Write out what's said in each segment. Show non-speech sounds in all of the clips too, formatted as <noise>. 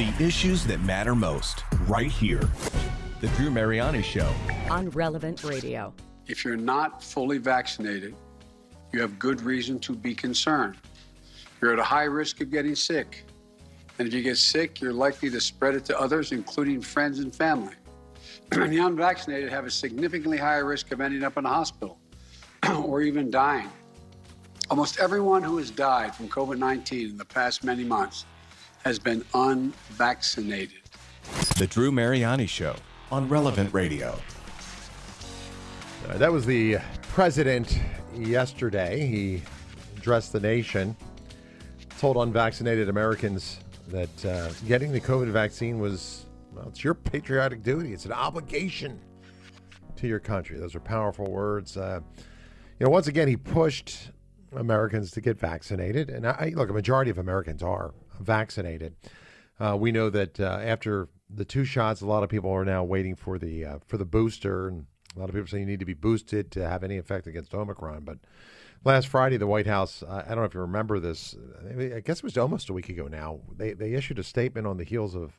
The issues that matter most, right here. The Drew Mariani Show. on Relevant Radio. If you're not fully vaccinated, you have good reason to be concerned. You're at a high risk of getting sick. And if you get sick, you're likely to spread it to others, including friends and family. <clears throat> the unvaccinated have a significantly higher risk of ending up in a hospital <clears throat> or even dying. Almost everyone who has died from COVID 19 in the past many months has been unvaccinated. The Drew Mariani Show on Relevant Radio. Uh, that was the president yesterday. He addressed the nation, told unvaccinated Americans that uh, getting the COVID vaccine was, well, it's your patriotic duty. It's an obligation to your country. Those are powerful words. Uh, you know, once again, he pushed Americans to get vaccinated. And I, look, a majority of Americans are vaccinated. Uh, we know that uh, after the two shots, a lot of people are now waiting for the uh, for the booster, and a lot of people say you need to be boosted to have any effect against Omicron. But last Friday, the White House, I don't know if you remember this, I guess it was almost a week ago now, they, they issued a statement on the heels of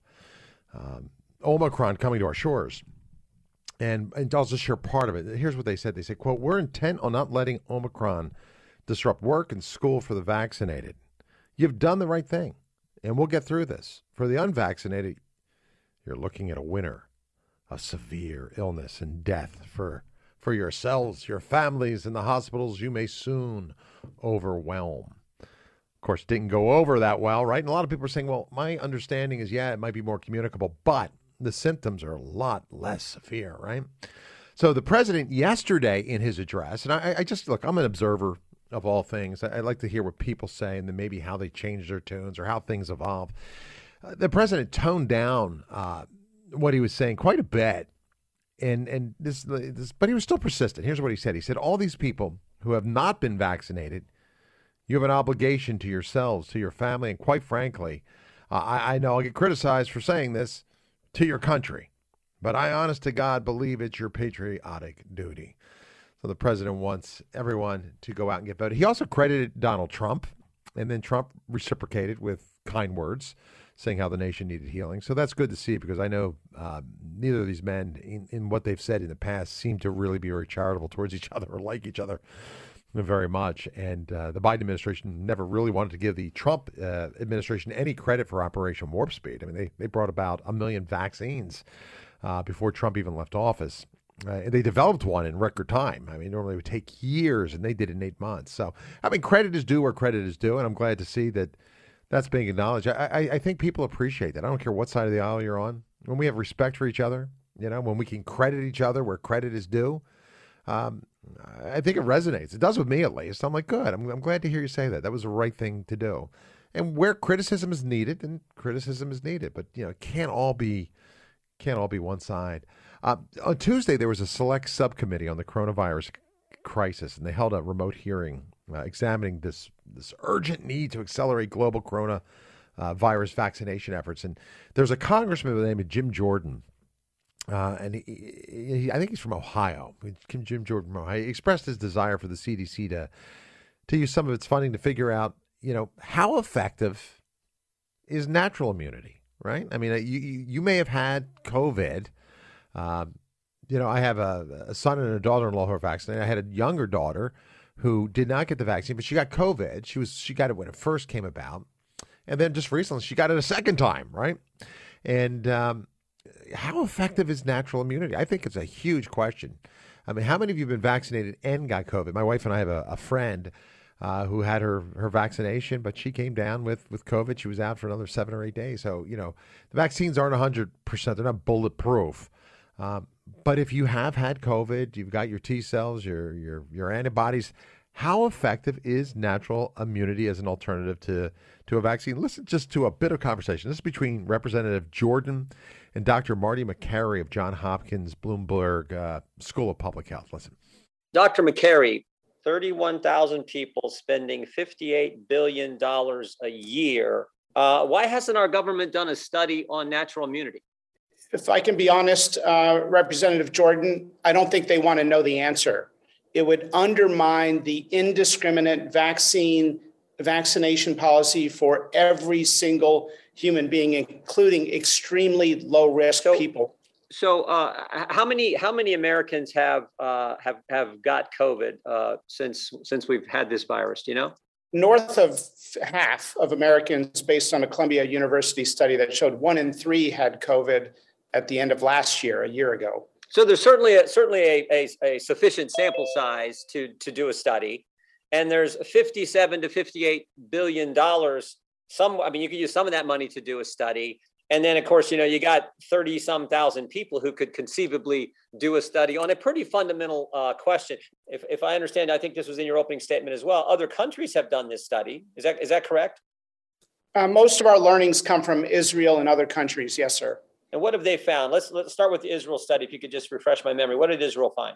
um, Omicron coming to our shores. And, and I'll just share part of it. Here's what they said. They said, quote, we're intent on not letting Omicron disrupt work and school for the vaccinated. You've done the right thing, and we'll get through this. For the unvaccinated, you're looking at a winter, a severe illness and death for for yourselves, your families, and the hospitals you may soon overwhelm. Of course, didn't go over that well, right? And a lot of people are saying, well, my understanding is, yeah, it might be more communicable, but the symptoms are a lot less severe, right? So the president yesterday in his address, and I, I just look, I'm an observer of all things. I, like to hear what people say and then maybe how they change their tunes or how things evolve. Uh, the president toned down uh, what he was saying quite a bit and and this, this, but he was still persistent. Here's what he said. He said, "All these people who have not been vaccinated, you have an obligation to yourselves, to your family, and quite frankly, uh, I, I know I'll get criticized for saying this to your country, but I, honest to God, believe it's your patriotic duty." So the president wants everyone to go out and get voted. He also credited Donald Trump, and then Trump reciprocated with kind words saying how the nation needed healing. So that's good to see because I know uh, neither of these men, in, in what they've said in the past, seem to really be very charitable towards <laughs> each other or like each other very much. And uh, the Biden administration never really wanted to give the Trump uh, administration any credit for Operation Warp Speed. I mean, they, they brought about a million vaccines uh, before Trump even left office. Uh, they developed one in record time. I mean, normally it would take years, and they did it in eight months. So, I mean, credit is due where credit is due, and I'm glad to see that that's being acknowledged. I, I, I think people appreciate that. I don't care what side of the aisle you're on. When we have respect for each other, you know, when we can credit each other where credit is due, um, I think it resonates. It does with me at least. I'm like, good. I'm, I'm glad to hear you say that. That was the right thing to do. And where criticism is needed, then criticism is needed. But you know, it can't all be can't all be one side. Uh, on Tuesday, there was a select subcommittee on the coronavirus crisis, and they held a remote hearing uh, examining this this urgent need to accelerate global corona uh, virus vaccination efforts. And there's a congressman by the name of Jim Jordan. Uh, and he, he, I think he's from Ohio. Jim Jordan from Ohio. He expressed his desire for the CDC to to use some of its funding to figure out, you know, how effective is natural immunity, right? I mean, you you may have had COVID. Um, you know, I have a, a son and a daughter-in-law who are vaccinated. I had a younger daughter who did not get the vaccine, but she got COVID. She was she got it when it first came about, and then just recently she got it a second time, right? And um, how effective is natural immunity? I think it's a huge question. I mean, how many of you have been vaccinated and got COVID? My wife and I have a, a friend uh, who had her her vaccination, but she came down with with COVID. She was out for another seven or eight days. So you know, the vaccines aren't hundred percent; they're not bulletproof. Um, but if you have had COVID, you've got your T cells, your your your antibodies. How effective is natural immunity as an alternative to to a vaccine? Listen just to a bit of conversation. This is between Representative Jordan and Dr. Marty Makary of John Hopkins Bloomberg uh, School of Public Health. Listen, Dr. Makary, 31,000 people spending $58 billion a year. Uh, why hasn't our government done a study on natural immunity? If I can be honest, uh, Representative Jordan, I don't think they want to know the answer. It would undermine the indiscriminate vaccine vaccination policy for every single human being, including extremely low risk So- people. So, uh, how many how many Americans have uh, have have got COVID uh, since since we've had this virus? Do you know? North of half of Americans, based on a Columbia University study that showed one in three had COVID at the end of last year, a year ago. So there's certainly a, certainly a, a, a sufficient sample size to to do a study, and there's 57 to 58 billion dollars. Some, I mean, you could use some of that money to do a study, and then of course, you know, you got 30 some thousand people who could conceivably do a study on a pretty fundamental uh, question. If if I understand, I think this was in your opening statement as well. Other countries have done this study. Is that is that correct? Uh, most of our learnings come from Israel and other countries. Yes, sir. And what have they found? Let's let's start with the Israel study. If you could just refresh my memory, what did Israel find?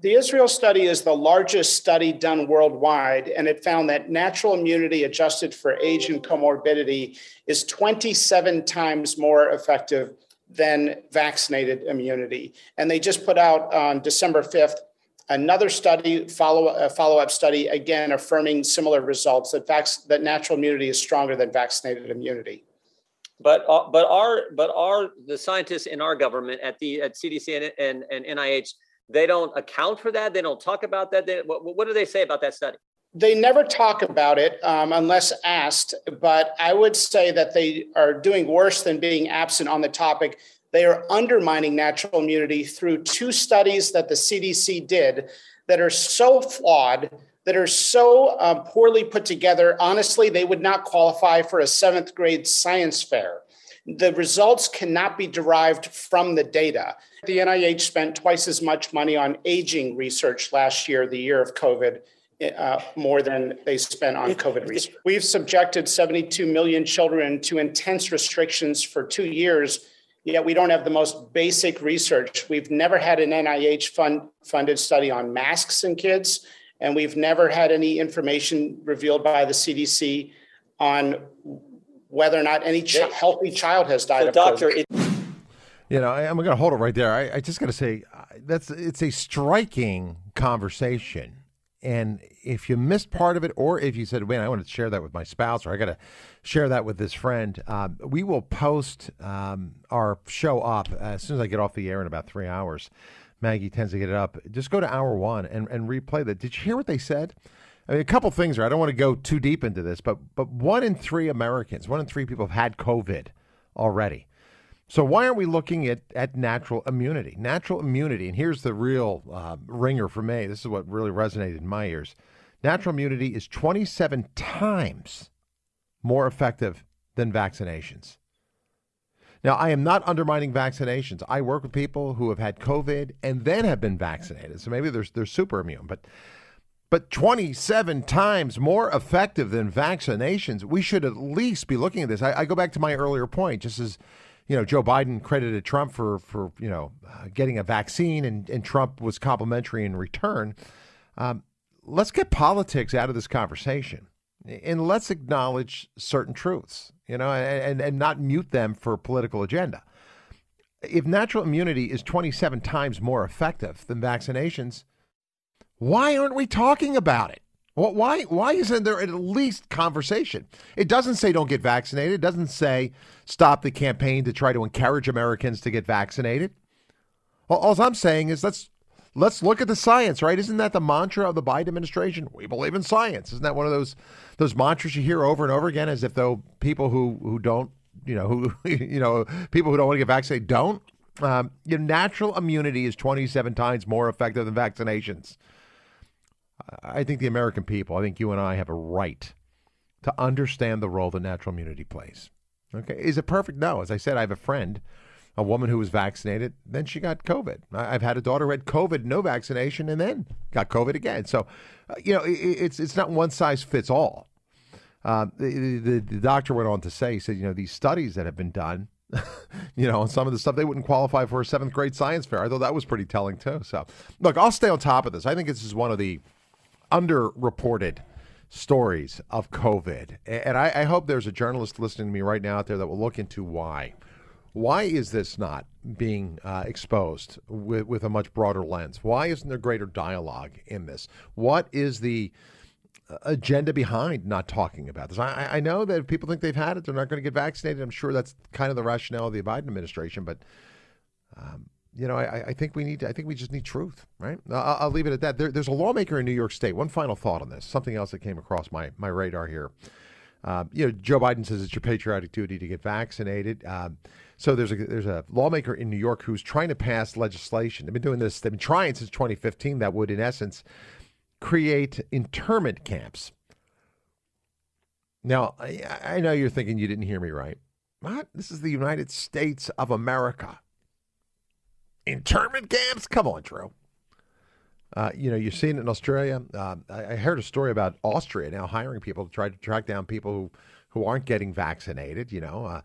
The Israel study is the largest study done worldwide, and it found that natural immunity adjusted for age and comorbidity is 27 times more effective than vaccinated immunity. And they just put out on December 5th another study, follow a follow-up study, again affirming similar results that vac- that natural immunity is stronger than vaccinated immunity. But uh, but are but are the scientists in our government at the at CDC and, and, and NIH they don't account for that. They don't talk about that. They, what, what do they say about that study? They never talk about it um, unless asked, but I would say that they are doing worse than being absent on the topic. They are undermining natural immunity through two studies that the CDC did that are so flawed, that are so um, poorly put together. Honestly, they would not qualify for a seventh grade science fair. The results cannot be derived from the data. The NIH spent twice as much money on aging research last year, the year of COVID, uh, more than they spent on COVID research. We've subjected 72 million children to intense restrictions for two years, yet we don't have the most basic research. We've never had an NIH fund, funded study on masks in kids, and we've never had any information revealed by the CDC on whether or not any ch- healthy child has died So, of doctor, COVID. it, You know, I, am going to hold it right there. I, I just got to say uh, that's it's a striking conversation, and if you missed part of it, or if you said, "Man, I want to share that with my spouse," or I got to share that with this friend, um, we will post um, our show up as soon as I get off the air in about three hours. Maggie tends to get it up. Just go to hour one and, and replay that. Did you hear what they said? I mean, a couple things here. I don't want to go too deep into this, but but one in three Americans, one in three people have had COVID already. So why aren't we looking at, at natural immunity? Natural immunity, and here's the real uh, ringer for me. This is what really resonated in my ears. Natural immunity is 27 times more effective than vaccinations. Now, I am not undermining vaccinations. I work with people who have had COVID and then have been vaccinated, so maybe they're they're super immune, but but 27 times more effective than vaccinations. We should at least be looking at this. I, I go back to my earlier point, just as you know, Joe Biden credited Trump for for you know uh, getting a vaccine, and, and Trump was complimentary in return. Um, let's get politics out of this conversation, and let's acknowledge certain truths, you know, and and not mute them for political agenda. If natural immunity is 27 times more effective than vaccinations, why aren't we talking about it? Why why isn't there at least conversation? It doesn't say don't get vaccinated. It doesn't say stop the campaign to try to encourage Americans to get vaccinated. All, all I'm saying is let's let's look at the science, right? Isn't that the mantra of the Biden administration? We believe in science. Isn't that one of those those mantras you hear over and over again, as if though people who who don't, you know, who <laughs> you know, people who don't want to get vaccinated don't. Um, your natural immunity is 27 times more effective than vaccinations. I think the American people, I think you and I have a right to understand the role that natural immunity plays. Okay. Is it perfect? No. As I said, I have a friend, a woman who was vaccinated, then she got COVID. I've had a daughter who had COVID, no vaccination, and then got COVID again. So, uh, you know, it, it's it's not one size fits all. Uh, the, the, the doctor went on to say, he said, you know, these studies that have been done, <laughs> you know, and some of the stuff they wouldn't qualify for a seventh grade science fair. I thought that was pretty telling too. So, look, I'll stay on top of this. I think this is one of the underreported stories of COVID. And I, I, hope there's a journalist listening to me right now out there that will look into why. Why is this not being uh, exposed with, with a much broader lens? Why isn't there greater dialogue in this? What is the agenda behind not talking about this. I, I know that if people think they've had it, they're not going to get vaccinated. I'm sure that's kind of the rationale of the Biden administration, but. Um, you know, I, I, think we need. I think we just need truth, right? I'll, I'll leave it at that. There, there's a lawmaker in New York State. One final thought on this. Something else that came across my my radar here. Uh, you know, Joe Biden says it's your patriotic duty to get vaccinated. Um, so there's a there's a lawmaker in New York who's trying to pass legislation. They've been doing this. They've been trying since 2015. That would, in essence, create internment camps. Now, I, I know you're thinking you didn't hear me right. What? This is the United States of America. Internment camps? Come on, Drew. Uh, you know, you've seen it in Australia. Uh, I, I, heard a story about Austria now hiring people to try to track down people who, who aren't getting vaccinated. You know, uh,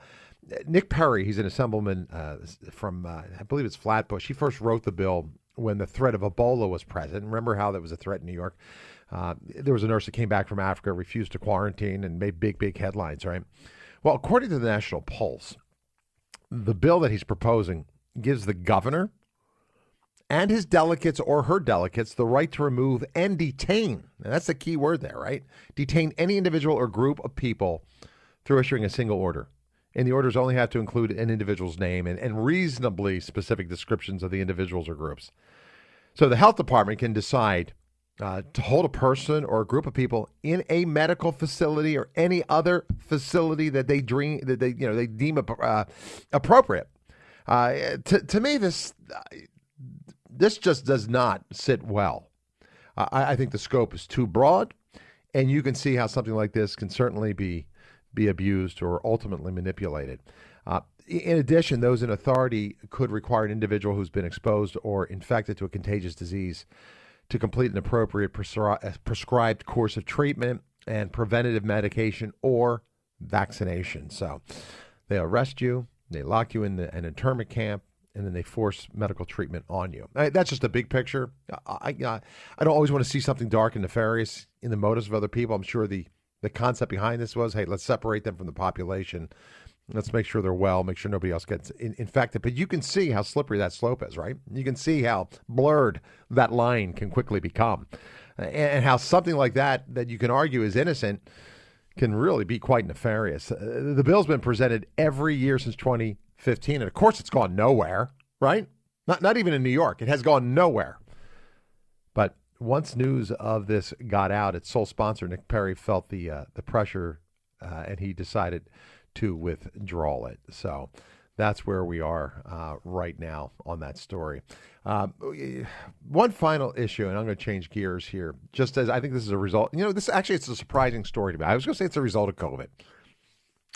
Nick Perry, he's an assemblyman uh, from, uh, I believe it's Flatbush. He first wrote the bill when the threat of Ebola was present. Remember how that was a threat in New York? Uh, there was a nurse that came back from Africa, refused to quarantine, and made big, big headlines, right? Well, according to the National Pulse, the bill that he's proposing gives the governor and his delegates or her delegates the right to remove and detain. And that's the key word there, right? Detain any individual or group of people through issuing a single order. And the orders only have to include an individual's name and, and reasonably specific descriptions of the individuals or groups. So the health department can decide uh, to hold a person or a group of people in a medical facility or any other facility that they dream that they you know they deem uh, appropriate. Uh, to, to me, this this just does not sit well. I, I, think the scope is too broad, and you can see how something like this can certainly be be abused or ultimately manipulated. Uh, in addition, those in authority could require an individual who's been exposed or infected to a contagious disease to complete an appropriate uh, prescribed course of treatment and preventative medication or vaccination. So they arrest you, they lock you in the, an internment camp, and then they force medical treatment on you. I, that's just a big picture. I, I, I don't always want to see something dark and nefarious in the motives of other people. I'm sure the, the concept behind this was, hey, let's separate them from the population. Let's make sure they're well, make sure nobody else gets in, infected. But you can see how slippery that slope is, right? You can see how blurred that line can quickly become. And, and how something like that, that you can argue is innocent, can really be quite nefarious. Uh, the bill's been presented every year since 20- 15. And of course, it's gone nowhere, right? Not, not even in New York. It has gone nowhere. But once news of this got out, its sole sponsor, Nick Perry, felt the, uh, the pressure uh, and he decided to withdraw it. So that's where we are uh, right now on that story. Uh, one final issue, and I'm going to change gears here, just as I think this is a result. You know, this actually it's a surprising story to me. I was going to say it's a result of COVID.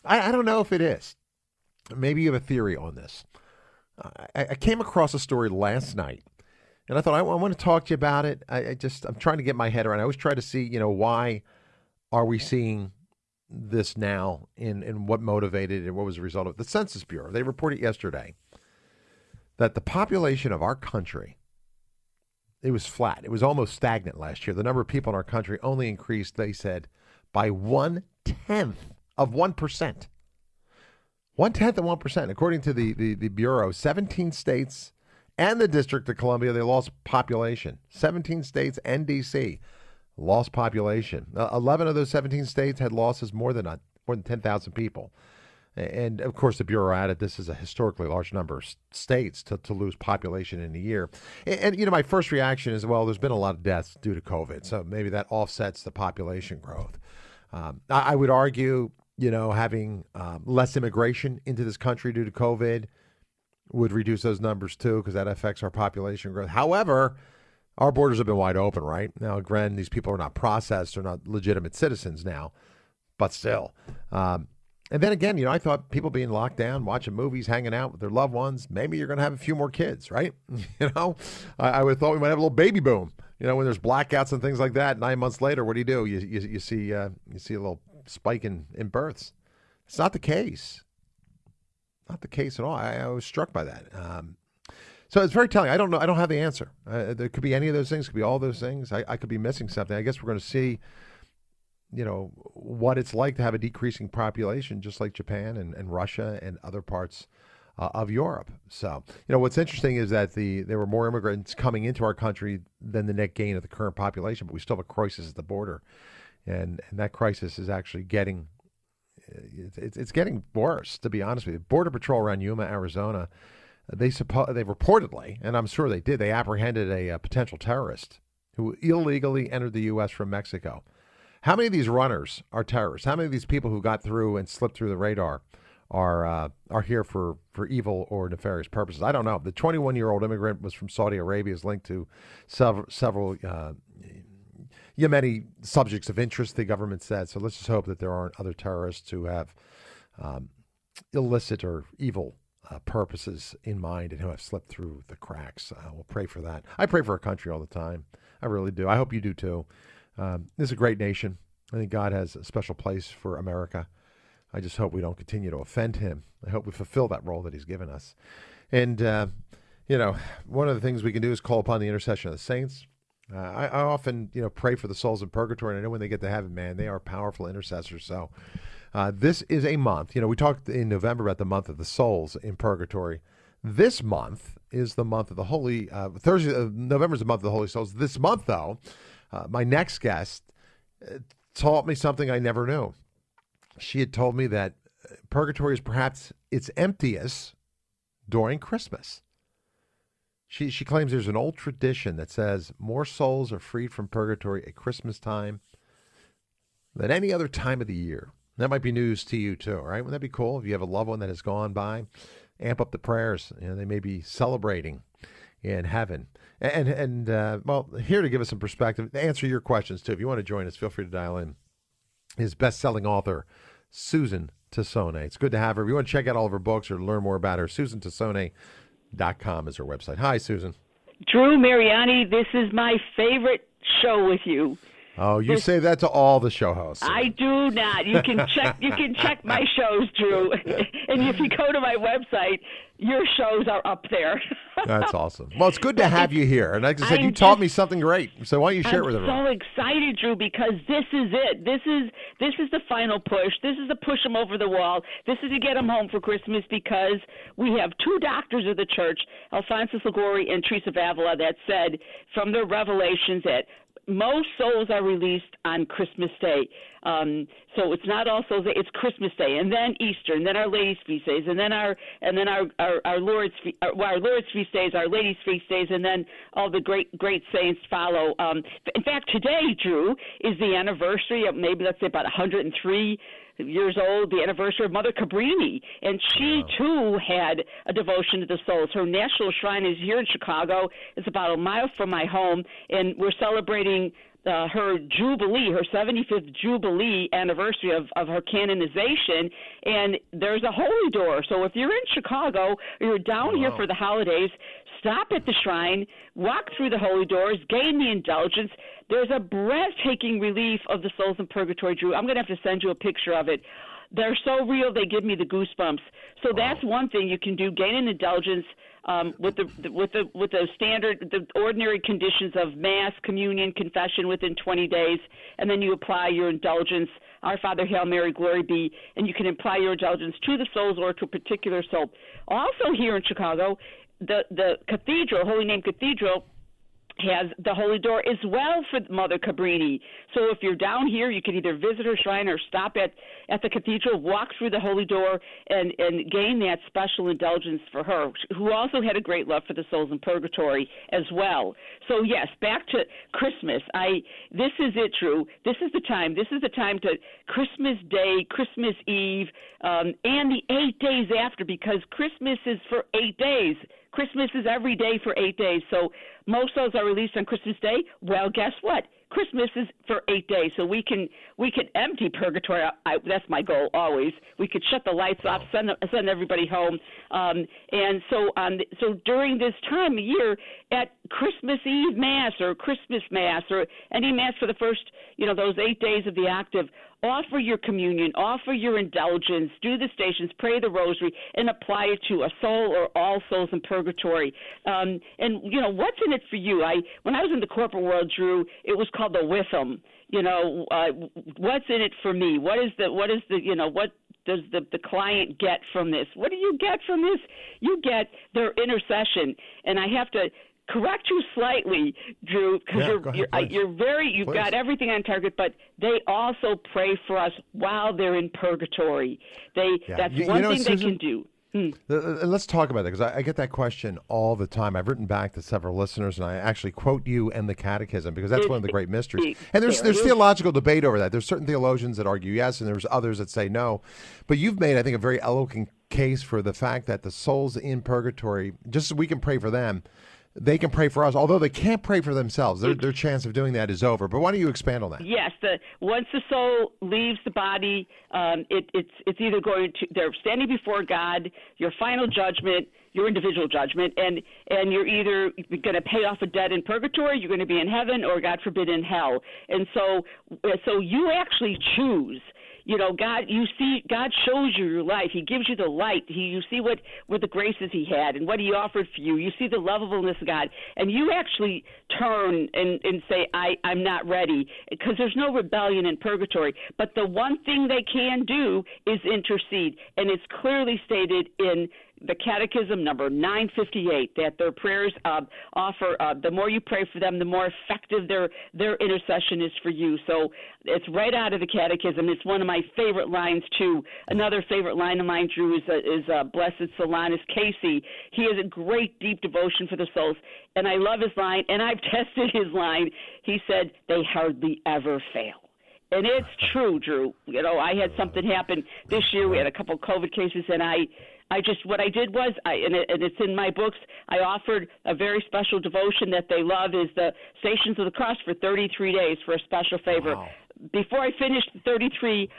I, I don't know if it is maybe you have a theory on this. I, I came across a story last night, and I thought I, I want to talk to you about it. I, I, just I'm trying to get my head around. I always try to see, you know, why are we seeing this now, and and what motivated it, what was the result of it. the Census Bureau. They reported yesterday that the population of our country it was flat. It was almost stagnant last year. The number of people in our country only increased, they said, by one tenth of one percent. One tenth of one percent, according to the, the the bureau. Seventeen states and the District of Columbia they lost population. Seventeen states and D.C. lost population. Uh, Eleven of those seventeen states had losses more than a, more than ten thousand people. And of course, the Bureau added this is a historically large number of states to, to lose population in a year. And, and, you know, my first reaction is, well, there's been a lot of deaths due to COVID, so maybe that offsets the population growth. Um, I, I, would argue you know, having um, less immigration into this country due to COVID would reduce those numbers too, because that affects our population growth. However, our borders have been wide open, right? Now, granted, these people are not processed, they're not legitimate citizens now, but still. Um, and then again, you know, I thought people being locked down, watching movies, hanging out with their loved ones, maybe you're going to have a few more kids, right? <laughs> you know, I, I, would thought we might have a little baby boom. You know, when there's blackouts and things like that, nine months later, what do you do? You you, you see uh, you see a little spike in, in births. It's not the case. Not the case at all. I, I was struck by that. Um, so it's very telling. I don't know. I don't have the answer. Uh, there could be any of those things. Could be all those things. I, I could be missing something. I guess we're going to see, you know, what it's like to have a decreasing population, just like Japan and, and Russia and other parts uh, of Europe. So, you know, what's interesting is that the there were more immigrants coming into our country than the net gain of the current population, but we still have a crisis at the border and and that crisis is actually getting it's, it's getting worse. To be honest with you, Border Patrol around Yuma, Arizona, they suppo- they reportedly, and I'm sure they did, they apprehended a, a potential terrorist who illegally entered the U.S. from Mexico. How many of these runners are terrorists? How many of these people who got through and slipped through the radar are uh, are here for, for evil or nefarious purposes? I don't know. The 21 year old immigrant was from Saudi Arabia, is linked to several several uh, Yemeni subjects of interest. The government said. So let's just hope that there aren't other terrorists who have um, illicit or evil uh, purposes in mind and who have slipped through the cracks. Uh, we'll pray for that. I pray for our country all the time. I really do. I hope you do too. Um, this is a great nation. I think God has a special place for America. I just hope we don't continue to offend him. I hope we fulfill that role that he's given us. And, uh, you know, one of the things we can do is call upon the intercession of the saints. Uh, I, I, often, you know, pray for the souls in purgatory. And I know when they get to heaven, man, they are powerful intercessors. So uh, this is a month. You know, we talked in November about the month of the souls in purgatory. This month is the month of the Holy, uh, Thursday, uh, November is the month of the Holy Souls. This month, though, uh, my next guest uh, taught me something I never knew. She had told me that uh, purgatory is perhaps its emptiest during Christmas. She, she claims there's an old tradition that says more souls are freed from purgatory at Christmas time than any other time of the year. That might be news to you too, right? Wouldn't that be cool if you have a loved one that has gone by? Amp up the prayers. You know, they may be celebrating in heaven. And and uh, well, here to give us some perspective, to answer your questions too. If you want to join us, feel free to dial in. His best-selling author, Susan Tassone. It's good to have her. If you want to check out all of her books or learn more about her, susantassone.com is her website. Hi, Susan. Drew Mariani, this is my favorite show with you. Oh, you say that to all the show hosts. I do not. You can check. You can <laughs> check my shows, Drew. <laughs> and if you go to my website, your shows are up there. <laughs> That's awesome. Well, it's good to have you here. And like I said, I'm you taught me something great. So why don't you share I'm it with everyone? I'm so excited, Drew, because this is it. This is this is the final push. This is to push them over the wall. This is to get them home for Christmas because we have two doctors of the church, Alphonsus Liguori and Teresa Avila, that said from their revelations that most souls are released on Christmas Day. Um, so it's not all Souls Day; it's Christmas Day, and then Easter, and then Our Lady's feast days, and then our and then our our, our Lord's our, well, our Lord's feast days, Our Lady's feast days, and then all the great great saints follow. Um, in fact, today, Drew, is the anniversary of maybe let's say about 103 years old, the anniversary of Mother Cabrini, and she wow. too had a devotion to the souls. Her national shrine is here in Chicago. It's about a mile from my home, and we're celebrating uh, her jubilee, her 75th jubilee anniversary of, of her canonization, and there's a holy door. So if you're in Chicago or you're down wow. here for the holidays, stop at the shrine, walk through the holy doors, gain the indulgence. There's a breathtaking relief of the souls in purgatory, Drew. I'm going to have to send you a picture of it. They're so real, they give me the goosebumps. So wow. that's one thing you can do: gain an indulgence um, with the with the with the standard, the ordinary conditions of mass, communion, confession within 20 days, and then you apply your indulgence. Our Father, Hail Mary, Glory be, and you can apply your indulgence to the souls or to a particular soul. Also, here in Chicago, the the cathedral, Holy Name Cathedral, has the Holy Door as well for Mother Cabrini. So if you're down here, you can either visit her shrine or stop at, at the cathedral, walk through the Holy Door, and, and gain that special indulgence for her, who also had a great love for the souls in purgatory as well. So yes, back to Christmas. I this is it, Drew. This is the time. This is the time to Christmas Day, Christmas Eve, um, and the eight days after, because Christmas is for eight days. Christmas is every day for eight days. So most souls are released on Christmas Day. Well, guess what? Christmas is for eight days, so we can we can empty purgatory. I, that's my goal always. We could shut the lights off, send send everybody home, um, and so on. So during this time of year, at Christmas Eve Mass or Christmas Mass or any Mass for the first, you know, those eight days of the octave, offer your communion, offer your indulgence, do the stations, pray the rosary, and apply it to a soul or all souls in purgatory. Um, and you know what's in it for you? I when I was in the corporate world, Drew, it was called the WIFM. You know, uh, what's in it for me? What is the what is the you know what does the, the client get from this? What do you get from this? You get their intercession. And I have to correct you slightly, Drew, because Yeah, you're, you're, uh, you're, very, you've Please. got everything on target. But they also pray for us while they're in purgatory. They Yeah. that's You- you one know, thing they can do. Hmm. Let's talk about that because I, I get that question all the time. I've written back to several listeners, and I actually quote you and the Catechism because that's It's- one of the great mysteries. And there's there's theological debate over that. There's certain theologians that argue yes, and there's others that say no. But you've made, I think, a very eloquent case for the fact that the souls in purgatory, just as we can pray for them, they can pray for us. Although they can't pray for themselves, their their chance of doing that is over. But why don't you expand on that? Yes, the once the soul leaves the body, um, it, it's it's either going to they're standing before God, your final judgment, your individual judgment, and and you're either going to pay off a debt in purgatory, you're going to be in heaven, or God forbid in hell. And so so you actually choose you know god you see god shows you your life. He gives you the light. He you see what what the graces he had and what he offered for you. You see the lovableness of god. And you actually turn and and say i i'm not ready because there's no rebellion in purgatory. But the one thing they can do is intercede. And it's clearly stated in the Catechism number 958 that their prayers uh, offer. Uh, the more you pray for them, the more effective their their intercession is for you. So it's right out of the Catechism. It's one of my favorite lines too. Another favorite line of mine, Drew, is uh, is uh, Blessed Solanus Casey. He has a great deep devotion for the souls, and I love his line. And I've <laughs> tested his line. He said they hardly ever fail. And it's true, Drew. You know, I had something happen this year. We had a couple of COVID cases, and I, I just what I did was, I and, it, and it's in my books. I offered a very special devotion that they love is the Stations of the Cross for 33 days for a special favor. Before I finished the 33,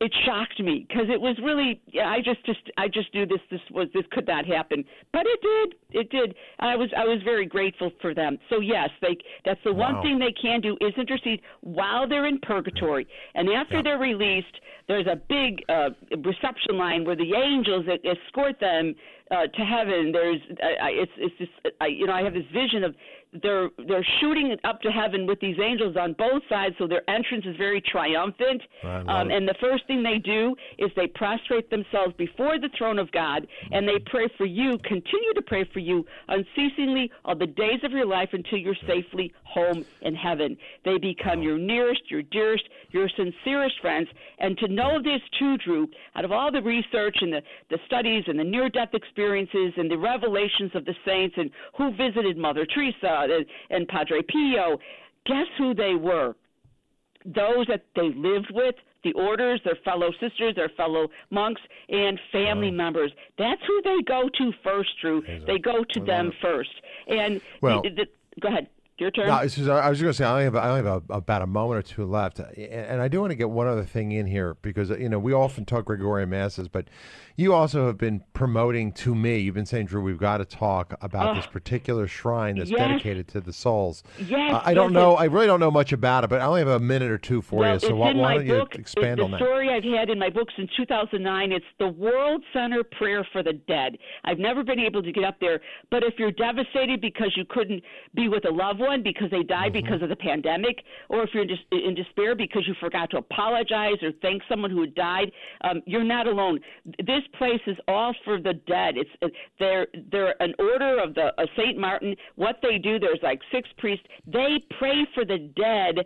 it shocked me because it was really yeah, I just just I just knew this this was this could not happen, but it did it did. And I was I was very grateful for them. So yes, they that's the one thing they can do is intercede while they're in purgatory, and after they're released, there's a big uh, reception line where the angels escort them uh, to heaven. There's I, I, it's it's just I, you know I have this vision of they're they're shooting up to heaven with these angels on both sides, so their entrance is very triumphant. Love Um, and the first thing they do is they prostrate themselves before the throne of God, and they pray for you, continue to pray for you unceasingly all the days of your life until you're safely home in heaven. They become your nearest, your dearest, your sincerest friends. And to know this too, Drew, out of all the research and the, the studies and the near death experiences and the revelations of the saints and who visited Mother Teresa and, and Padre Pio, guess who they were? those that they lived with, the orders, their fellow sisters, their fellow monks, and family members. That's who they go to first, Drew. They go to them first. And Well- the, the, go ahead, your turn. No, just- I was just going to say I only have I only have a, about a moment or two left, and, I do want to get one other thing in here because you know we often talk Gregorian masses, but you also have been promoting to me. You've been saying, Drew, we've got to talk about this particular shrine that's yes. dedicated to the souls. Yes, Uh, I don't know. I really don't know much about it, but I only have a minute or two for well, you. So why, why don't you expand the on that? story I've had in my books in 2009. It's the World Center Prayer for the Dead. I've never been able to get up there, but if you're devastated because you couldn't be with a loved one because they died Mm-hmm. because of the pandemic, or if you're in, dis- in despair because you forgot to apologize or thank someone who had died, um, you're not alone. This place is all for the dead. It's it, they're they're an order of the uh, Saint Martin. What they do, there's like six priests. They pray for the dead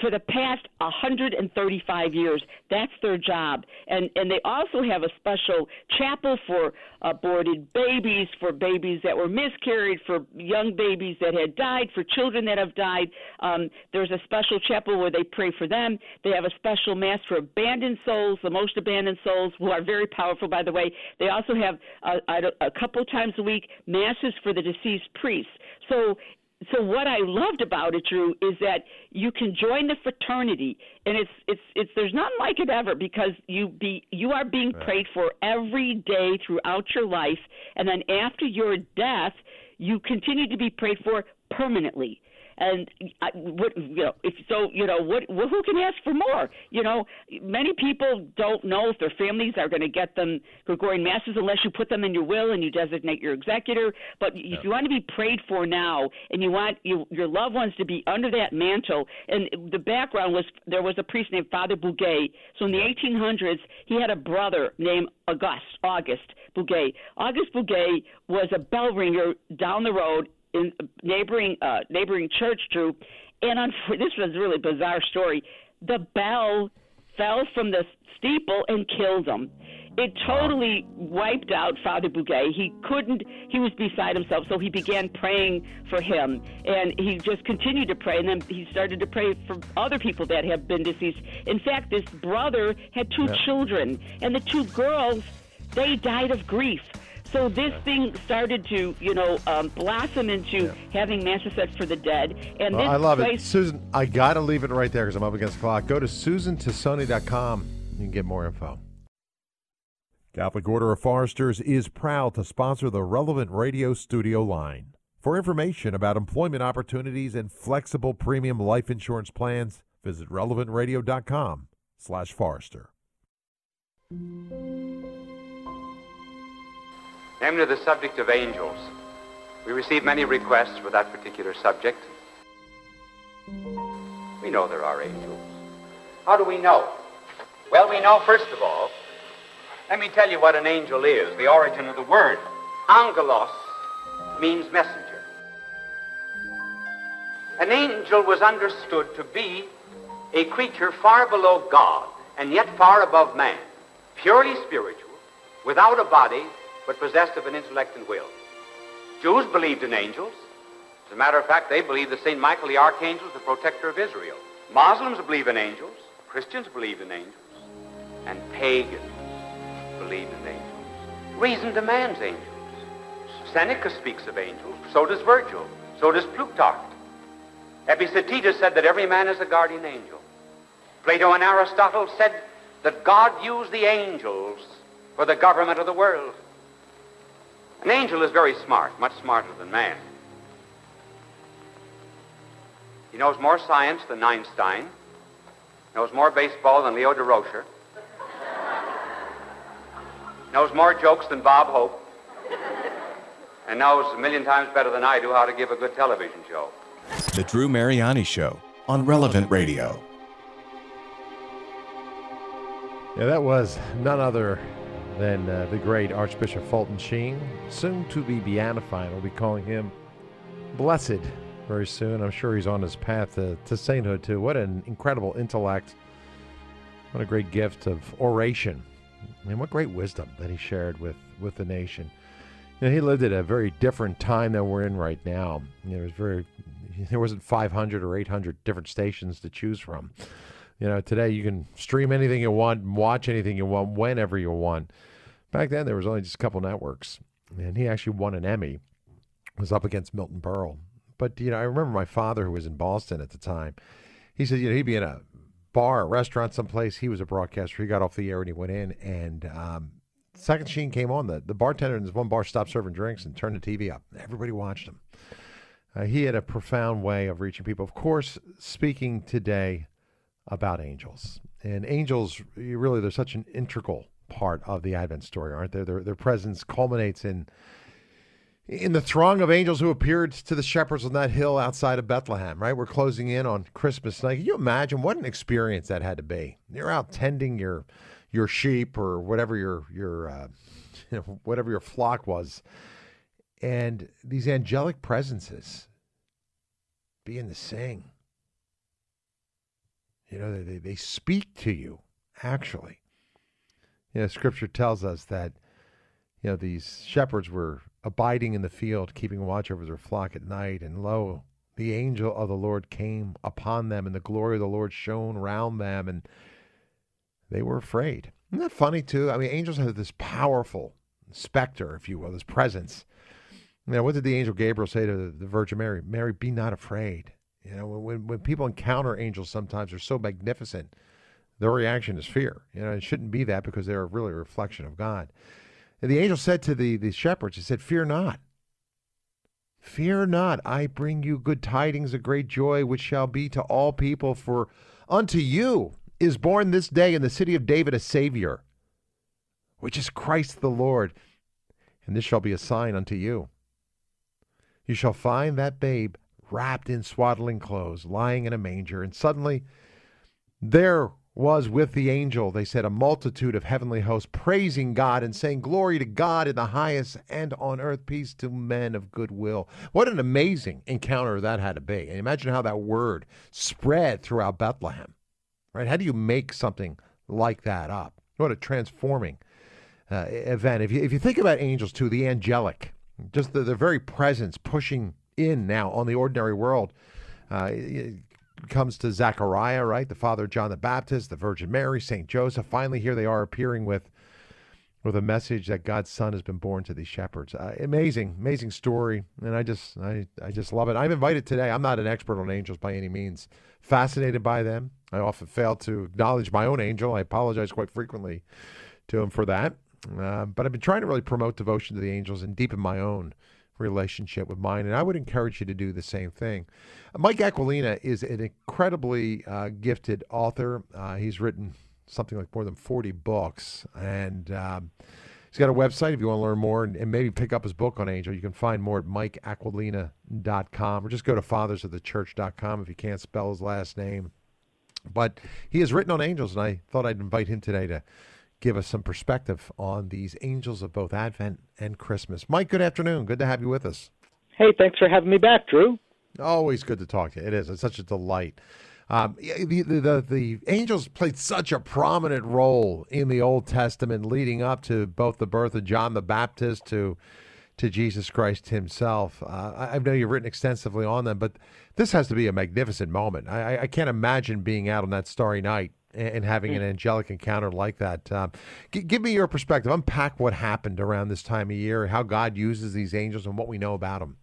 for the past 135 years. That's their job. And and they also have a special chapel for aborted babies, for babies that were miscarried, for young babies that had died, for children that have died. Um, there's a special chapel where they pray for them. They have a special mass for abandoned souls, the most abandoned souls, who are very powerful, by the way. They also have a, a couple times a week masses for the deceased priests. So so what I loved about it, Drew, is that you can join the fraternity, and it's it's it's there's nothing like it ever because you be you are being prayed for every day throughout your life, and then after your death, you continue to be prayed for permanently. And I, what you know, if so, you know, what well, who can ask for more? You know, many people don't know if their families are going to get them Gregorian masses unless you put them in your will and you designate your executor. But if you want to be prayed for now, and you want you, your loved ones to be under that mantle, and the background was there was a priest named Father Buguet. So in the 1800s, he had a brother named August August Buguet. August Buguet was a bell ringer down the road in neighboring uh, neighboring church, Drew, and on, <laughs> this was a really bizarre story. The bell fell from the steeple and killed him. It totally wiped out Father Buguet. He couldn't, he was beside himself, so he began praying for him. And he just continued to pray, and then he started to pray for other people that have been deceased. In fact, this brother had two children, and the two girls, they died of grief. So this thing started to, you know, um, blossom into having masses said for the dead. And Well, this I love it. Susan, I got to leave it right there because I'm up against the clock. Go to susantassone.com. You can get more info. Catholic Order of Foresters is proud to sponsor the Relevant Radio Studio line. For information about employment opportunities and flexible premium life insurance plans, visit relevantradio.com slash Forester. Namely, the subject of angels. We receive many requests for that particular subject. We know there are angels. How do we know? Well, we know, first of all, let me tell you what an angel is, the origin of the word. Angelos means messenger. An angel was understood to be a creature far below God and yet far above man, purely spiritual, without a body, but possessed of an intellect and will. Jews believed in angels. As a matter of fact, they believed that St. Michael the Archangel is the protector of Israel. Muslims believe in angels. Christians believe in angels. And pagans believe in angels. Reason demands angels. Seneca speaks of angels. So does Virgil. So does Plutarch. Epictetus said that every man is a guardian angel. Plato and Aristotle said that God used the angels for the government of the world. An angel is very smart, much smarter than man. He knows more science than Einstein, knows more baseball than Leo Durocher, knows more jokes than Bob Hope, and knows a million times better than I do how to give a good television show. The Drew Mariani Show on Relevant Radio. Yeah, that was none other than uh, the great Archbishop Fulton Sheen, soon to be beatified. We'll be calling him blessed very soon. I'm sure he's on his path to, to sainthood, too. What an incredible intellect. What a great gift of oration. And what great wisdom that he shared with, with the nation. You know, he lived at a very different time than we're in right now. You know, it was very, there wasn't 500 or 800 different stations to choose from. You know, today you can stream anything you want, watch anything you want, whenever you want. Back then, there was only just a couple networks, and he actually won an Emmy. Was up against Milton Berle, but you know, I remember my father, who was in Boston at the time. He said, you know, he'd be in a bar, a restaurant, someplace. He was a broadcaster. He got off the air and he went in, and um, second Sheen came on. The the bartender in this one bar stopped serving drinks and turned the TV up. Everybody watched him. Uh, he had a profound way of reaching people. Of course, speaking today about angels. And angels, really, they're such an integral part of the Advent story, aren't they? Their, their presence culminates in in the throng of angels who appeared to the shepherds on that hill outside of Bethlehem, right? We're closing in on Christmas night. Can you imagine what an experience that had to be? You're out tending your your sheep or whatever your your uh, you <laughs> know, whatever your flock was, and these angelic presences begin to sing. You know, they, they speak to you, actually. You know, scripture tells us that, you know, these shepherds were abiding in the field, keeping watch over their flock at night, and lo, the angel of the Lord came upon them, and the glory of the Lord shone round them, and they were afraid. Isn't that funny, too? I mean, angels have this powerful specter, if you will, this presence. Now, what did the angel Gabriel say to the Virgin Mary? Mary, be not afraid. You know, when, when people encounter angels, sometimes they're so magnificent, their reaction is fear. You know, it shouldn't be that because they're really a reflection of God. And the angel said to the, the shepherds, he said, Fear not. Fear not. I bring you good tidings of great joy, which shall be to all people. For unto you is born this day in the city of David a Savior, which is Christ the Lord. And this shall be a sign unto you. You shall find that babe wrapped in swaddling clothes, lying in a manger. And suddenly there was with the angel. They said a multitude of heavenly hosts praising God and saying, Glory to God in the highest and on earth peace to men of good will. What an amazing encounter that had to be. And imagine how that word spread throughout Bethlehem. Right? How do you make something like that up? What a transforming uh, event. If you, if you think about angels too, the angelic, just the, their very presence pushing in now on the ordinary world. Uh, comes to Zechariah, right? The father of John the Baptist, the Virgin Mary, Saint Joseph. Finally, here they are appearing with with a message that God's Son has been born to these shepherds. Uh, amazing, amazing story, and I just I, I just love it. I'm invited today. I'm not an expert on angels by any means. Fascinated by them. I often fail to acknowledge my own angel. I apologize quite frequently to him for that. Uh, but I've been trying to really promote devotion to the angels and deepen my own relationship with mine. And I would encourage you to do the same thing. Mike Aquilina is an incredibly uh, gifted author. Uh, he's written something like more than 40 books. And um, he's got a website if you want to learn more and, and, maybe pick up his book on angel. You can find more at mikeaquilina.com or just go to fathersofthechurch.com if you can't spell his last name. But he has written on angels, and I thought I'd invite him today to give us some perspective on these angels of both Advent and Christmas. Mike, good afternoon. Good to have you with us. Hey, thanks for having me back, Drew. Always good to talk to you. It is. It's such a delight. Um, the, the, the, the, angels played such a prominent role in the Old Testament leading up to both the birth of John the Baptist to to Jesus Christ himself. Uh, I know you've written extensively on them, but this has to be a magnificent moment. I, I can't imagine being out on that starry night and having an angelic encounter like that. Um, g- give me your perspective. Unpack what happened around this time of year, how God uses these angels, and what we know about them.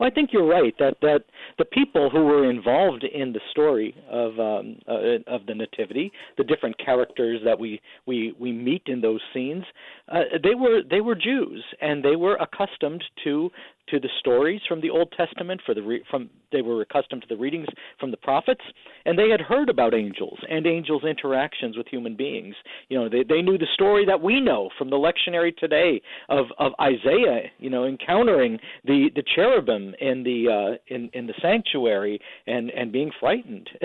Well, I think you're right that that the people who were involved in the story of um, uh, of the nativity, the different characters that we we we meet in those scenes, uh, they were they were Jews and they were accustomed to to the stories from the Old Testament. For the re- from they were accustomed to the readings from the prophets, and they had heard about angels and angels' interactions with human beings. You know, they they knew the story that we know from the lectionary today of of Isaiah. You know, encountering the the cherubim in the uh, in in the sanctuary and and being frightened. <laughs>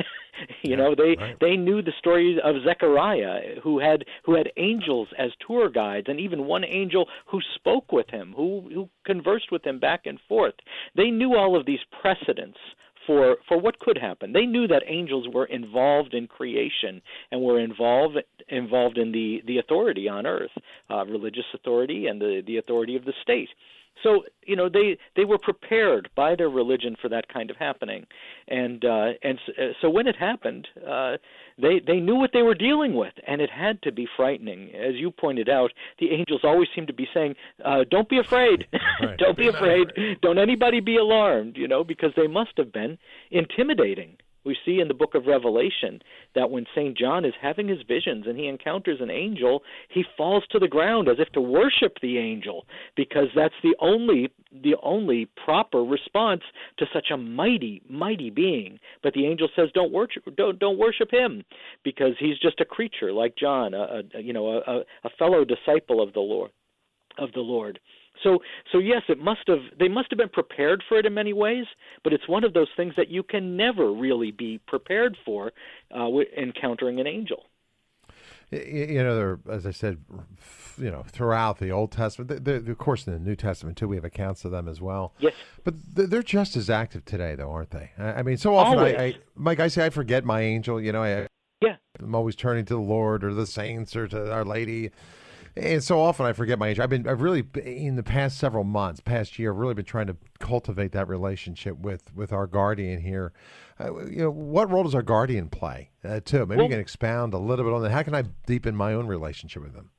you yeah, know, they right. they knew the story of Zechariah, who had who had angels as tour guides, and even one angel who spoke with him, who who conversed with him back and forth. They knew all of these precedents for for what could happen. They knew that angels were involved in creation and were involved involved in the the authority on earth, uh, religious authority and the the authority of the state. So you know they they were prepared by their religion for that kind of happening, and uh, and uh, so when it happened, uh, they they knew what they were dealing with, and it had to be frightening. As you pointed out, the angels always seem to be saying, uh, "Don't be afraid, right. <laughs> don't be afraid, don't anybody be alarmed," you know, because they must have been intimidating we see in the book of Revelation that when St. John is having his visions and he encounters an angel, he falls to the ground as if to worship the angel because that's the only the only proper response to such a mighty mighty being. But the angel says don't worship don't don't worship him because he's just a creature like John, a, a you know a, a fellow disciple of the Lord of the Lord. So so yes, it must have they must have been prepared for it in many ways, but it's one of those things that you can never really be prepared for uh, encountering an angel. You know, there, as I said, you know, throughout the Old Testament, of course, in the New Testament too, we have accounts of them as well. Yes, but they're just as active today, though, aren't they? I mean, so often, I, I, Mike, I say I forget my angel. You know, I, yeah, I'm always turning to the Lord or the saints or to Our Lady. And so often I forget my age. I've been, I've really, in the past several months, past year, I've really been trying to cultivate that relationship with with our guardian here. Uh, you know, what role does our guardian play uh, too? Maybe well, you can expound a little bit on that. How can I deepen my own relationship with them?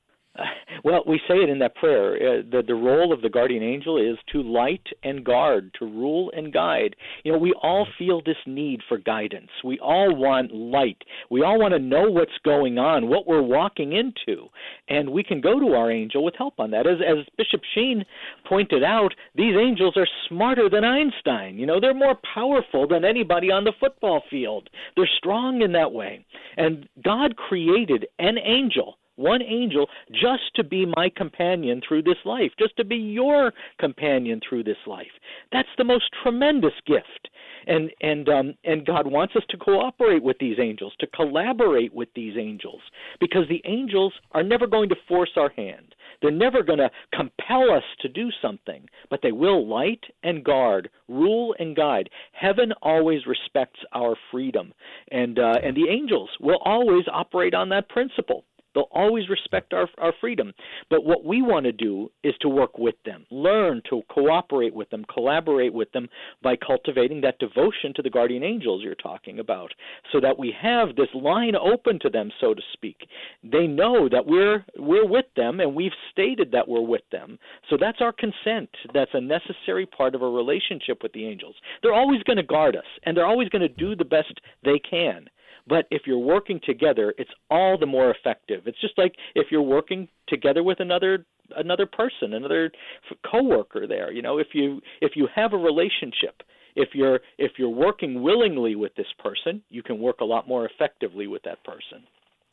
Well, we say it in that prayer. Uh, the the role of the guardian angel is to light and guard, to rule and guide. You know, we all feel this need for guidance. We all want light. We all want to know what's going on, what we're walking into, and we can go to our angel with help on that. As as Bishop Sheen pointed out, these angels are smarter than Einstein. You know, they're more powerful than anybody on the football field. They're strong in that way. And God created an angel one angel just to be my companion through this life, just to be your companion through this life. That's the most tremendous gift. And and um and God wants us to cooperate with these angels, to collaborate with these angels because the angels are never going to force our hand. They're never going to compel us to do something, but they will light and guard, rule and guide. Heaven always respects our freedom, and uh, and the angels will always operate on that principle. They'll always respect our, our freedom. But what we want to do is to work with them, learn to cooperate with them, collaborate with them by cultivating that devotion to the guardian angels you're talking about, so that we have this line open to them, so to speak. They know that we're we're with them and we've stated that we're with them. So that's our consent. That's a necessary part of a relationship with the angels. They're always going to guard us and they're always going to do the best they can. But if you're working together, it's all the more effective. It's just like if you're working together with another another person, another coworker there. You know, if you if you have a relationship, if you're if you're working willingly with this person, you can work a lot more effectively with that person.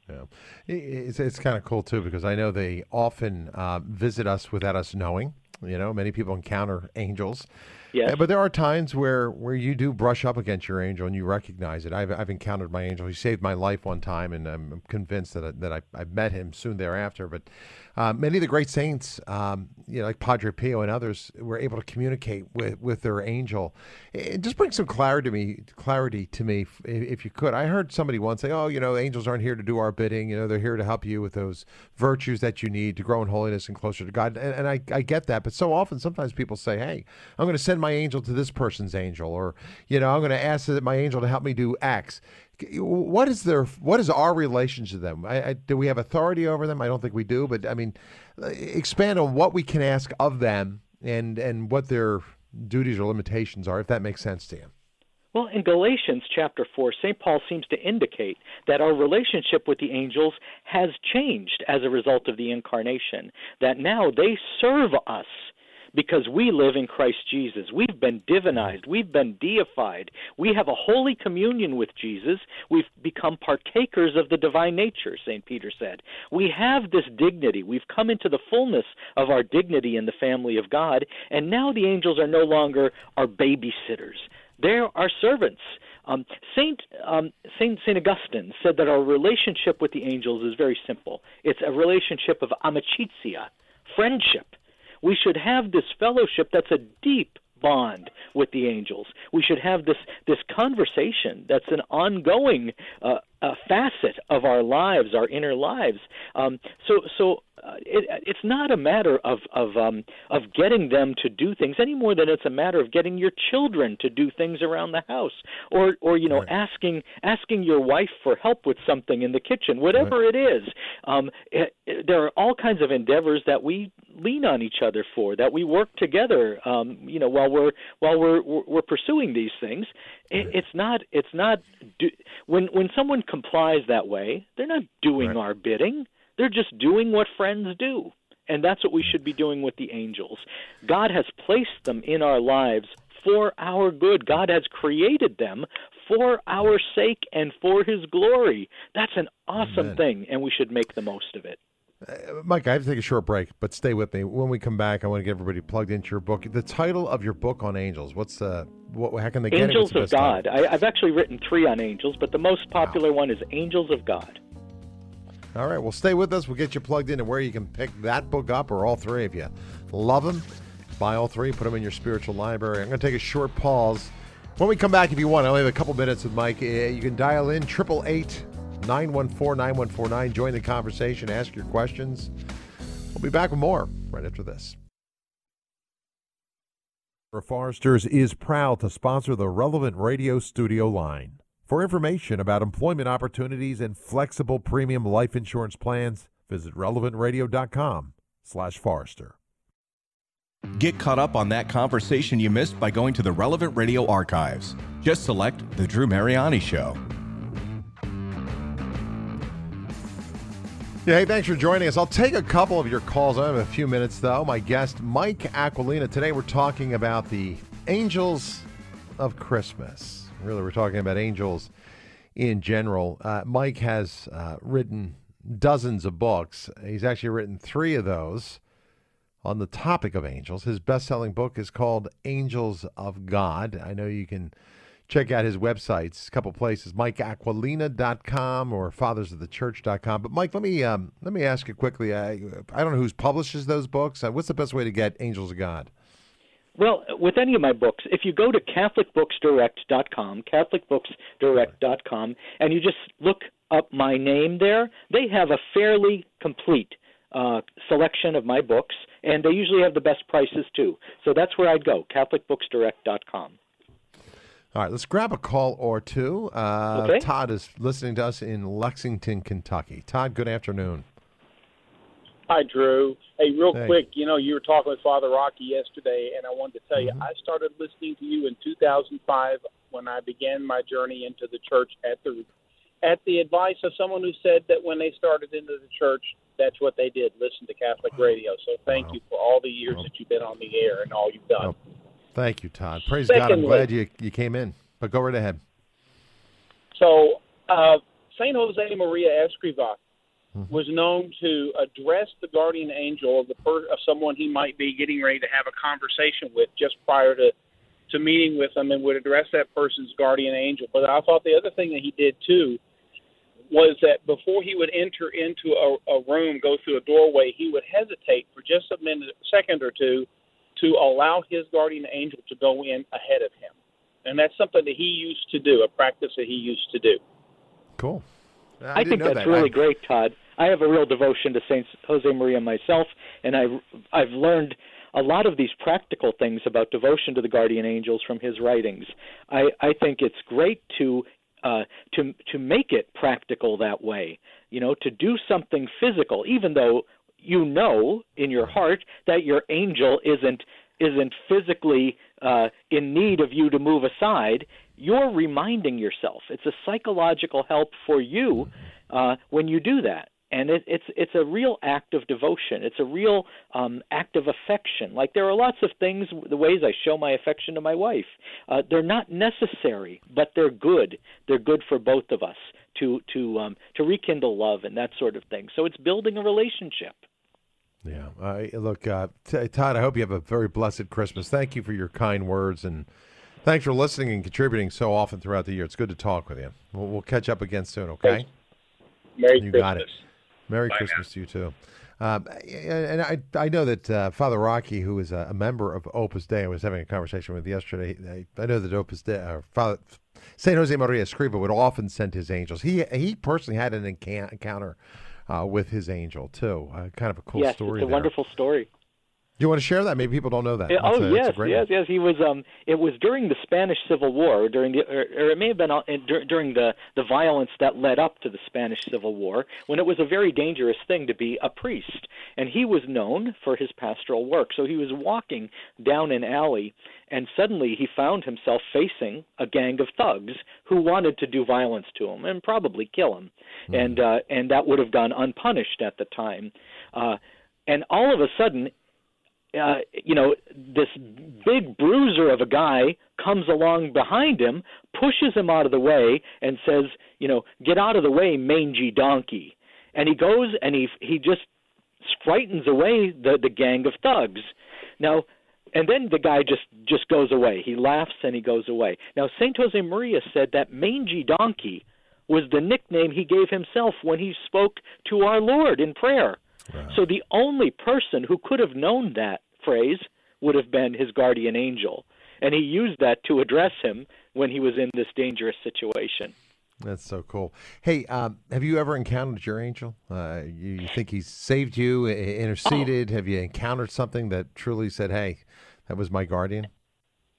Yeah, it's it's kind of cool too because I know they often uh, visit us without us knowing. You know, many people encounter angels Yes. But there are times where, where you do brush up against your angel and you recognize it. I've, I've encountered my angel. He saved my life one time, and I'm convinced that I, that I, I met him soon thereafter. But uh, many of the great saints, um, you know, like Padre Pio and others, were able to communicate with, with their angel. It just brings some clarity to me. Clarity to me, if you could. I heard somebody once say, "Oh, you know, angels aren't here to do our bidding. You know, they're here to help you with those virtues that you need to grow in holiness and closer to God." And, and I, I get that, but so often, sometimes people say, "Hey, I'm going to send my angel to this person's angel, or you know, I'm going to ask my angel to help me do X." What is their what is our relationship to them? I, I, do we have authority over them? I don't think we do, but I mean, uh, expand on what we can ask of them and and what their duties or limitations are, if that makes sense to you. Well, in Galatians chapter 4, St. Paul seems to indicate that our relationship with the angels has changed as a result of the incarnation, that now they serve us because we live in Christ Jesus. We've been divinized, we've been deified. We have a holy communion with Jesus. We've become partakers of the divine nature, St. Peter said. We have this dignity. We've come into the fullness of our dignity in the family of God, and now the angels are no longer our babysitters. They're our servants. Um, Saint um, Saint Saint Augustine said that our relationship with the angels is very simple. It's a relationship of amicizia, friendship. We should have this fellowship that's a deep bond with the angels. We should have this this conversation that's an ongoing uh, uh, facet of our lives, our inner lives. Um, so so it, it's not a matter of of um, of getting them to do things any more than it's a matter of getting your children to do things around the house, or or you know right. asking asking your wife for help with something in the kitchen, whatever right. it is. Um, it, it, there are all kinds of endeavors that we lean on each other for, that we work together. Um, you know, while we're while we're we're pursuing these things, it, it's not it's not do, when when someone complies that way, they're not doing our bidding they're just doing what friends do. And that's what we should be doing with the angels. God has placed them in our lives for our good. God has created them for our sake and for his glory. That's an awesome Amen. thing, and we should make the most of it. Uh, Mike, I have to take a short break, but stay with me. When we come back, I want to get everybody plugged into your book. The title of your book on angels. What's the what? How can they get Angels it? Angels of God. I, have actually written three on angels, but the most popular wow. one is Angels of God. All right, well, stay with us. We'll get you plugged into where you can pick that book up or all three if you love them. Buy all three, put them in your spiritual library. I'm going to take a short pause. When we come back, if you want, I only have a couple minutes with Mike. Eh, you can dial in 888 914 9149. Join the conversation, ask your questions. We'll be back with more right after this. Foresters is proud to sponsor the Relevant Radio Studio line. For information about employment opportunities and flexible premium life insurance plans, visit relevantradio.com slash Forrester. Get caught up on that conversation you missed by going to the Relevant Radio archives. Just select The Drew Mariani Show. Yeah, hey, thanks for joining us. I'll take a couple of your calls. I have a few minutes, though. My guest, Mike Aquilina. Today we're talking about the Angels of Christmas. Really, we're talking about angels in general. Uh, Mike has uh, written dozens of books. He's actually written three of those on the topic of angels. His best selling book is called Angels of God. I know you can check out his websites, a couple places, mikeaquilina.com or fathersofthechurch.com. But Mike, let me um, let me ask you quickly. I, I don't know who publishes those books. Uh, what's the best way to get Angels of God? Well, with any of my books, if you go to CatholicBooksDirect.com, CatholicBooksDirect.com, and you just look up my name there, they have a fairly complete uh, selection of my books, and they usually have the best prices too. So that's where I'd go, CatholicBooksDirect.com. All right, let's grab a call or two. Uh, Okay. Todd is listening to us in Lexington, Kentucky. Todd, good afternoon. Hi, Drew. Hey, real Hey. quick, you know, you were talking with Father Rocky yesterday, and I wanted to tell Mm-hmm. you, I started listening to you in 2005 when I began my journey into the church at the at the advice of someone who said that when they started into the church, that's what they did, listen to Catholic radio. So thank you for all the years that you've been on the air and all you've done. Thank you, Todd. Praise God. I'm glad you, you came in. But go right ahead. So, uh, Saint Jose Maria Escriva Mm-hmm. was known to address the guardian angel of the per- of someone he might be getting ready to have a conversation with just prior to to meeting with them, and would address that person's guardian angel. But I thought the other thing that he did too was that before he would enter into a, a room, go through a doorway, he would hesitate for just a minute, a second or two, to allow his guardian angel to go in ahead of him. And that's something that he used to do, a practice that he used to do. Cool. I, didn't think that's that. really I- great, Todd. I have a real devotion to Saint Jose Maria myself, and I've I've learned a lot of these practical things about devotion to the guardian angels from his writings. I I think it's great to uh, to to make it practical that way. You know, to do something physical, even though you know in your heart that your angel isn't isn't physically uh, in need of you to move aside, you're reminding yourself. It's a psychological help for you uh, when you do that. And it, it's it's a real act of devotion. It's a real um, act of affection. Like there are lots of things, the ways I show my affection to my wife. Uh, they're not necessary, but they're good. They're good for both of us to to um, to rekindle love and that sort of thing. So it's building a relationship. Yeah. Uh, look, uh, t- Todd, I hope you have a very blessed Christmas. Thank you for your kind words and thanks for listening and contributing so often throughout the year. It's good to talk with you. We'll, we'll catch up again soon, okay? Merry you Christmas. got it. Merry Bye Christmas to you too. Um, and I, I know that uh, Father Rocky, who is a, a member of Opus Dei, I was having a conversation with yesterday. I, I know that Opus Dei, uh, Father Saint Jose Maria Escriva, would often send his angels. He he personally had an encan- encounter uh, with his angel too. Uh, kind of a cool yes, story. it's a there. wonderful story. Do you want to share that? Maybe people don't know that. That's oh a- yes, great yes, yes. He was. Um, it was during the Spanish Civil War, during the, or, or it may have been uh, dur- during the the violence that led up to the Spanish Civil War, when it was a very dangerous thing to be a priest, and he was known for his pastoral work. So he was walking down an alley, and suddenly he found himself facing a gang of thugs who wanted to do violence to him and probably kill him, and uh, and that would have gone unpunished at the time. Uh, and all of a sudden, uh, you know, this big bruiser of a guy comes along behind him, pushes him out of the way, and says, you know, get out of the way, mangy donkey. And he goes and he he just frightens away the the gang of thugs. Now, and then the guy just just goes away. He laughs and he goes away. Now, Saint Jose Maria said that mangy donkey was the nickname he gave himself when he spoke to our Lord in prayer. So the only person who could have known that phrase would have been his guardian angel. And he used that to address him when he was in this dangerous situation. That's so cool. Hey, um, have you ever encountered your angel? Uh, you, you think he's saved you, interceded? Have you encountered something that truly said, "Hey, that was my guardian"?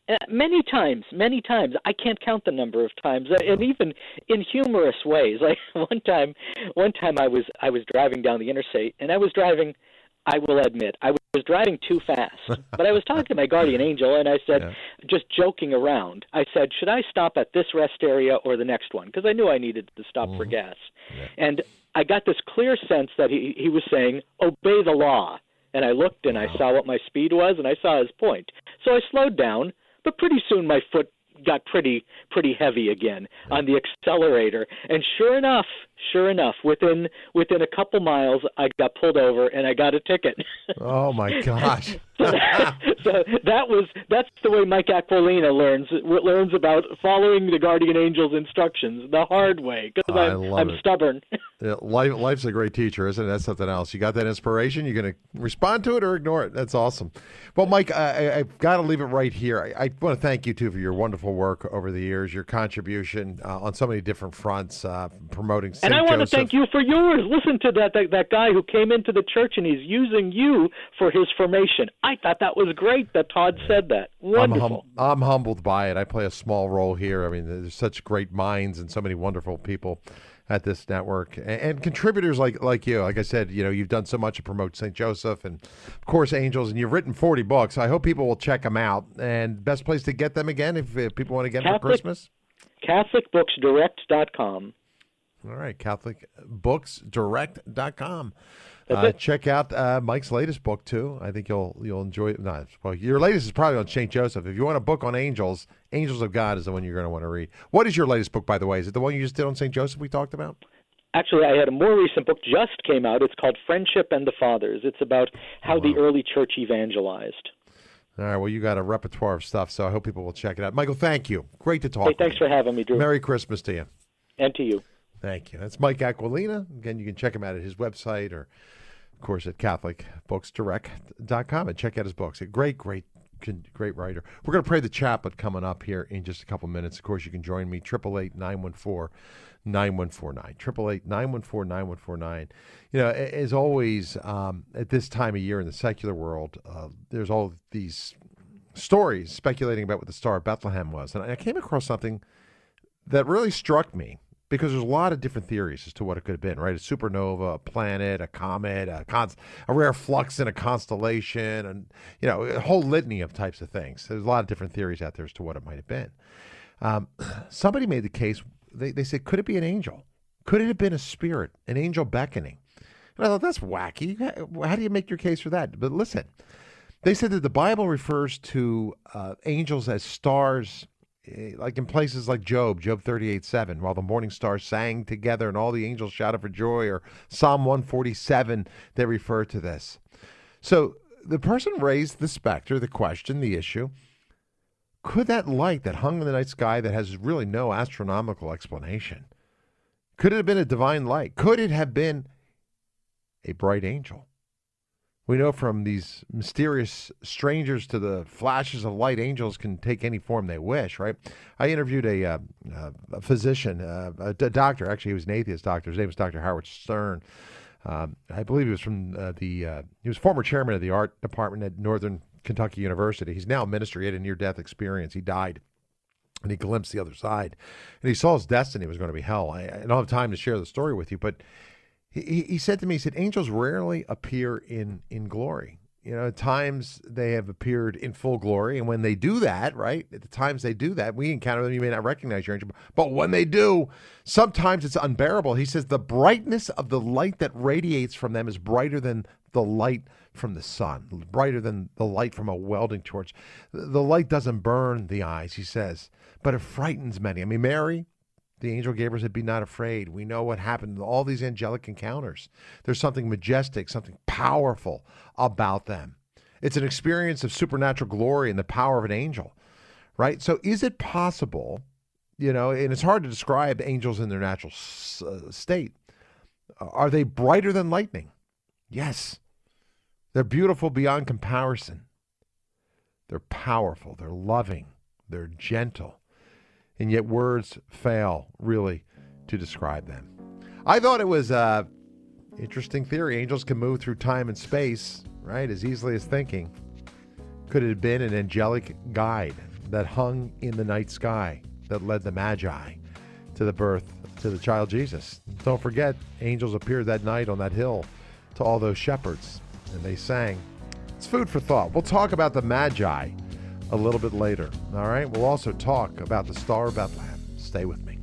Uh, many times, many times. I can't count the number of times, uh, and even in humorous ways. <laughs> Like one time, one time I was I was driving down the interstate, and I was driving. I will admit, I was driving too fast. <laughs> but I was talking to my guardian angel, and I said, just joking around, I said, should I stop at this rest area or the next one? Because I knew I needed to stop for gas. And I got this clear sense that he he was saying, obey the law. And I looked and I saw what my speed was, and I saw his point. So I slowed down, but pretty soon my foot got pretty pretty heavy again on the accelerator. And sure enough, sure enough, within within a couple miles, I got pulled over and I got a ticket. Oh my <laughs> gosh! <laughs> so, that, so that was that's the way Mike Aquilina learns learns about following the guardian angel's instructions the hard way because I'm, I'm stubborn. <laughs> Yeah, life, life's a great teacher, isn't it? That's something else. You got that inspiration. You're going to respond to it or ignore it. That's awesome. Well, Mike, I, I, I've got to leave it right here. I, I want to thank you too for your wonderful work over the years, your contribution uh, on so many different fronts, uh, promoting. St. And I want to thank you for yours. Listen to that, that that guy who came into the church and he's using you for his formation. I thought that was great that Todd said that. I'm, Wonderful. hum- I'm humbled by it. I play a small role here. I mean, there's such great minds and so many wonderful people at this network and, and contributors like like you. Like I said, you know, you've done so much to promote St. Joseph and of course Angels, and you've written 40 books. I hope people will check them out. And best place to get them again if, if people want to get them for Catholic- Christmas. CatholicBooksDirect.com. All right, CatholicBooksDirect.com. Uh, check out uh, Mike's latest book too. I think you'll you'll enjoy it. No, well, your latest is probably on Saint Joseph. If you want a book on angels, Angels of God is the one you're going to want to read. What is your latest book, by the way? Is it the one you just did on Saint Joseph we talked about? Actually, I had a more recent book just came out. It's called Friendship and the Fathers. It's about how the early church evangelized. All right. Well, you got a repertoire of stuff, so I hope people will check it out. Michael, thank you. Great to talk. Hey, thanks for having me, Drew. Merry Christmas to you. And to you. Thank you. That's Mike Aquilina. Again, you can check him out at his website or, of course, at CatholicBooksDirect.com and check out his books. A great, great, great writer. We're going to pray the chaplet coming up here in just a couple minutes. Of course, you can join me, 888 914 9149. 888 914 9149. You know, as always, um, at this time of year in the secular world, uh, there's all these stories speculating about what the Star of Bethlehem was. And I came across something that really struck me because there's a lot of different theories as to what it could have been, right? A supernova, a planet, a comet, a, a rare flux in a constellation, and you know, a whole litany of types of things. There's a lot of different theories out there as to what it might have been. Um, <clears throat> somebody made the case. They, they said, could it be an angel? Could it have been a spirit, an angel beckoning? And I thought that's wacky. How- do you make your case for that? But listen, they said that the Bible refers to uh, angels as stars, Eh, like in places like Job, Job 38 7, while the morning stars sang together and all the angels shouted for joy, or Psalm 147, they refer to this. So the person raised the specter, the question, the issue. Could that light that hung in the night sky that has really no astronomical explanation, could it have been a divine light? Could it have been a bright angel? We know from these mysterious strangers to the flashes of light, angels can take any form they wish, right? I interviewed a, uh, uh, a physician, uh, a, doctor, actually, he was an atheist doctor. His name was Dr. Howard Storm. Um, I believe he was from uh, the, uh, he was former chairman of the art department at Northern Kentucky University. He's now a minister. He had a near death experience. He died and he glimpsed the other side. And he saw his destiny was going to be hell. I, I don't have time to share the story with you, but he, he said to me, he said, angels rarely appear in, in glory. You know, at times they have appeared in full glory. And when they do that, right, at the times they do that, we encounter them, you may not recognize your angel. But when they do, sometimes it's unbearable. He says, the brightness of the light that radiates from them is brighter than the light from the sun, brighter than the light from a welding torch. The light doesn't burn the eyes, he says, but it frightens many. I mean, Mary, the angel her said, Be not afraid. We know what happened all these angelic encounters. There's something majestic, something powerful about them. It's an experience of supernatural glory and the power of an angel, right? So, is it possible, you know, and it's hard to describe angels in their natural s- uh, state. Are they brighter than lightning? Yes. They're beautiful beyond comparison. They're powerful, they're loving, they're gentle and yet words fail really to describe them. I thought it was a interesting theory. Angels can move through time and space, right, as easily as thinking. Could it have been an angelic guide that hung in the night sky that led the Magi to the birth to the child Jesus? Don't forget, angels appeared that night on that hill to all those shepherds, and they sang. It's food for thought. We'll talk about the Magi a little bit later. All right. We'll also talk about the Star of Bethlehem. Stay with me.